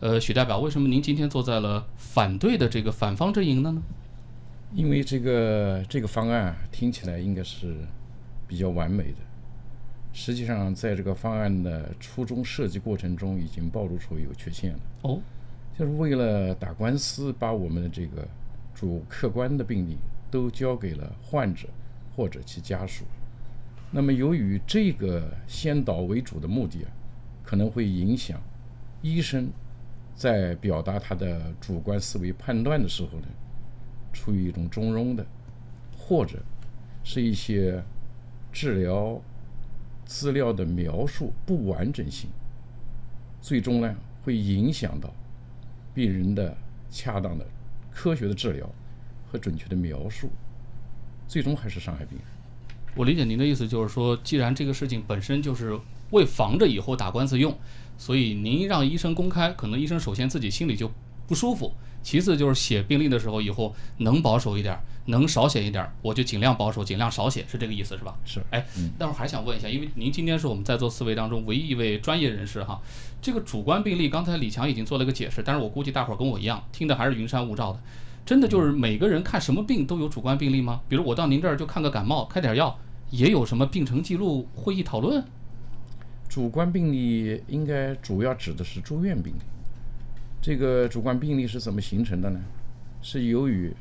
呃，许代表，为什么您今天坐在了反对的这个反方阵营的呢？因为这个这个方案听起来应该是比较完美的，实际上在这个方案的初衷设计过程中已经暴露出有缺陷了。哦，就是为了打官司，把我们的这个主客观的病例都交给了患者或者其家属。那么，由于这个先导为主的目的啊，可能会影响医生在表达他的主观思维判断的时候呢，处于一种中庸的，或者是一些治疗资料的描述不完整性，最终呢会影响到病人的恰当的、科学的治疗和准确的描述，最终还是伤害病人。我理解您的意思，就是说，既然这个事情本身就是为防着以后打官司用，所以您让医生公开，可能医生首先自己心里就不舒服，其次就是写病历的时候，以后能保守一点，能少写一点，我就尽量保守，尽量少写，是这个意思，是吧？是。哎，待会儿还想问一下，因为您今天是我们在座四位当中唯一一位专业人士哈，这个主观病例，刚才李强已经做了个解释，但是我估计大伙儿跟我一样，听的还是云山雾罩的。真的就是每个人看什么病都有主观病例吗？比如我到您这儿就看个感冒，开点药，也有什么病程记录、会议讨论？主观病例应该主要指的是住院病例。这个主观病例是怎么形成的呢？是由于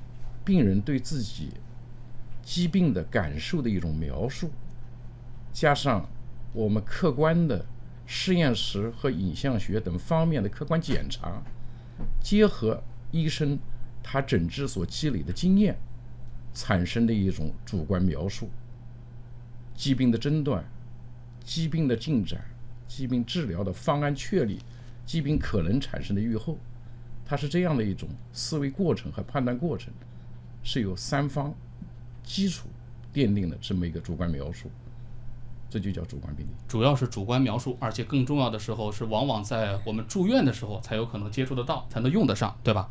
病人对自己疾病的感受的一种描述，加上我们客观的实验室和影像学等方面的客观检查，结合医生。他诊治所积累的经验产生的一种主观描述，疾病的诊断、疾病的进展、疾病治疗的方案确立、疾病可能产生的预后，它是这样的一种思维过程和判断过程，是由三方基础奠定的这么一个主观描述，这就叫主观病例。主要是主观描述，而且更重要的时候是往往在我们住院的时候才有可能接触得到，才能用得上，对吧？